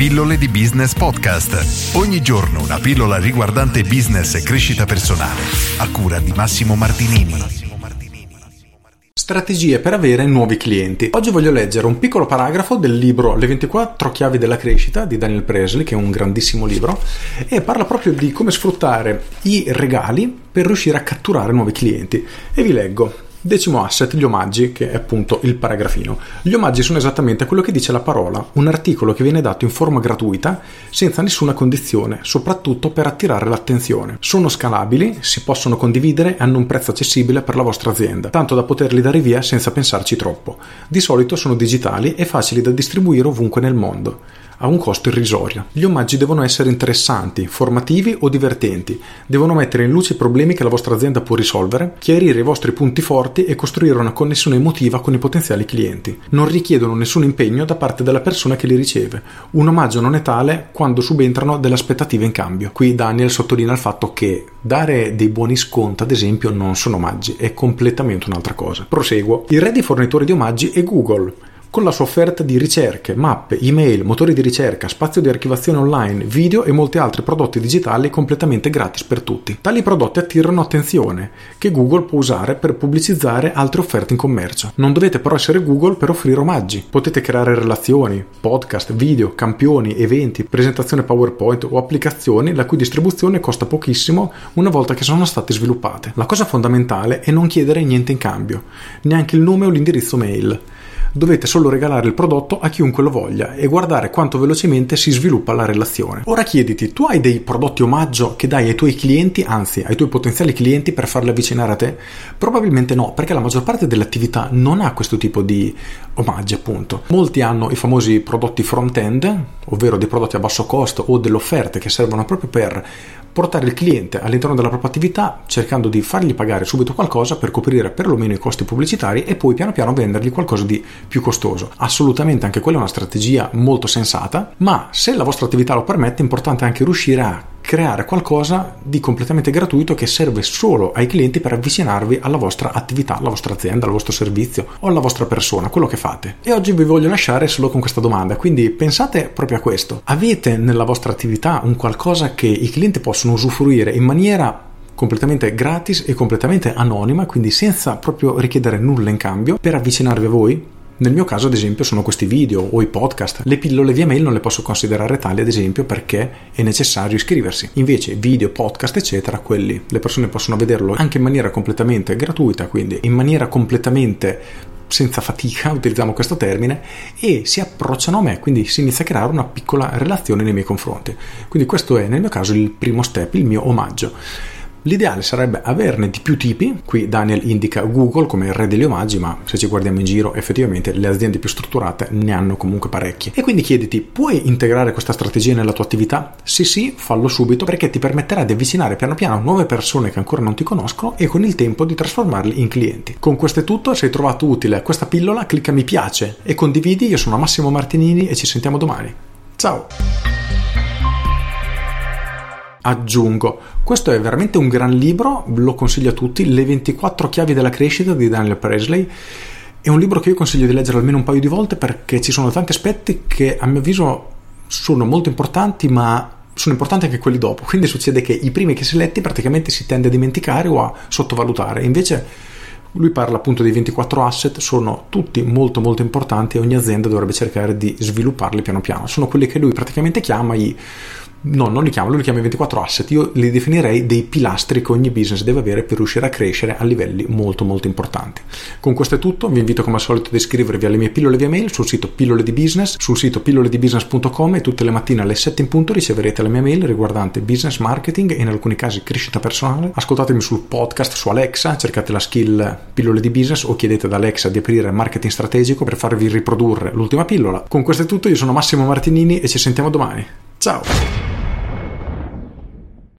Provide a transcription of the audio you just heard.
Pillole di Business Podcast. Ogni giorno una pillola riguardante business e crescita personale. A cura di Massimo Martinini. Strategie per avere nuovi clienti. Oggi voglio leggere un piccolo paragrafo del libro Le 24 chiavi della crescita di Daniel Presley, che è un grandissimo libro, e parla proprio di come sfruttare i regali per riuscire a catturare nuovi clienti. E vi leggo. Decimo asset, gli omaggi, che è appunto il paragrafino. Gli omaggi sono esattamente quello che dice la parola, un articolo che viene dato in forma gratuita, senza nessuna condizione, soprattutto per attirare l'attenzione. Sono scalabili, si possono condividere e hanno un prezzo accessibile per la vostra azienda, tanto da poterli dare via senza pensarci troppo. Di solito sono digitali e facili da distribuire ovunque nel mondo a un costo irrisorio. Gli omaggi devono essere interessanti, formativi o divertenti, devono mettere in luce i problemi che la vostra azienda può risolvere, chiarire i vostri punti forti e costruire una connessione emotiva con i potenziali clienti. Non richiedono nessun impegno da parte della persona che li riceve. Un omaggio non è tale quando subentrano delle aspettative in cambio. Qui Daniel sottolinea il fatto che dare dei buoni sconti, ad esempio, non sono omaggi, è completamente un'altra cosa. Proseguo. Il re dei fornitori di omaggi è Google con la sua offerta di ricerche, mappe, email, motori di ricerca, spazio di archivazione online, video e molti altri prodotti digitali completamente gratis per tutti. Tali prodotti attirano attenzione che Google può usare per pubblicizzare altre offerte in commercio. Non dovete però essere Google per offrire omaggi. Potete creare relazioni, podcast, video, campioni, eventi, presentazioni PowerPoint o applicazioni la cui distribuzione costa pochissimo una volta che sono state sviluppate. La cosa fondamentale è non chiedere niente in cambio, neanche il nome o l'indirizzo mail dovete solo regalare il prodotto a chiunque lo voglia e guardare quanto velocemente si sviluppa la relazione. Ora chiediti, tu hai dei prodotti omaggio che dai ai tuoi clienti, anzi ai tuoi potenziali clienti per farli avvicinare a te? Probabilmente no, perché la maggior parte delle attività non ha questo tipo di omaggi, appunto. Molti hanno i famosi prodotti front-end, ovvero dei prodotti a basso costo o delle offerte che servono proprio per portare il cliente all'interno della propria attività cercando di fargli pagare subito qualcosa per coprire perlomeno i costi pubblicitari e poi piano piano vendergli qualcosa di più costoso. Assolutamente anche quella è una strategia molto sensata, ma se la vostra attività lo permette è importante anche riuscire a creare qualcosa di completamente gratuito che serve solo ai clienti per avvicinarvi alla vostra attività, alla vostra azienda, al vostro servizio o alla vostra persona, quello che fate. E oggi vi voglio lasciare solo con questa domanda, quindi pensate proprio a questo. Avete nella vostra attività un qualcosa che i clienti possono usufruire in maniera completamente gratis e completamente anonima, quindi senza proprio richiedere nulla in cambio per avvicinarvi a voi? Nel mio caso, ad esempio, sono questi video o i podcast. Le pillole via mail non le posso considerare tali, ad esempio, perché è necessario iscriversi. Invece, video, podcast, eccetera, quelli le persone possono vederlo anche in maniera completamente gratuita, quindi in maniera completamente senza fatica, utilizziamo questo termine, e si approcciano a me, quindi si inizia a creare una piccola relazione nei miei confronti. Quindi questo è nel mio caso il primo step, il mio omaggio. L'ideale sarebbe averne di più tipi, qui Daniel indica Google come il re degli omaggi, ma se ci guardiamo in giro effettivamente le aziende più strutturate ne hanno comunque parecchie. E quindi chiediti, puoi integrare questa strategia nella tua attività? Se sì, fallo subito perché ti permetterà di avvicinare piano piano nuove persone che ancora non ti conoscono e con il tempo di trasformarli in clienti. Con questo è tutto, se hai trovato utile questa pillola clicca mi piace e condividi, io sono Massimo Martinini e ci sentiamo domani. Ciao! Aggiungo. Questo è veramente un gran libro, lo consiglio a tutti, Le 24 chiavi della crescita di Daniel Presley. È un libro che io consiglio di leggere almeno un paio di volte perché ci sono tanti aspetti che a mio avviso sono molto importanti, ma sono importanti anche quelli dopo. Quindi succede che i primi che si letti praticamente si tende a dimenticare o a sottovalutare. Invece lui parla appunto dei 24 asset, sono tutti molto molto importanti e ogni azienda dovrebbe cercare di svilupparli piano piano. Sono quelli che lui praticamente chiama i No, non li chiamo, lui li chiama i 24 asset, io li definirei dei pilastri che ogni business deve avere per riuscire a crescere a livelli molto molto importanti. Con questo è tutto, vi invito come al solito ad iscrivervi alle mie pillole via mail sul sito pillole di business, sul sito pilloledibusiness.com e tutte le mattine alle 7 in punto riceverete la mia mail riguardante business marketing e in alcuni casi crescita personale. Ascoltatemi sul podcast su Alexa, cercate la skill pillole di business o chiedete ad Alexa di aprire marketing strategico per farvi riprodurre l'ultima pillola. Con questo è tutto, io sono Massimo Martinini e ci sentiamo domani. Ciao!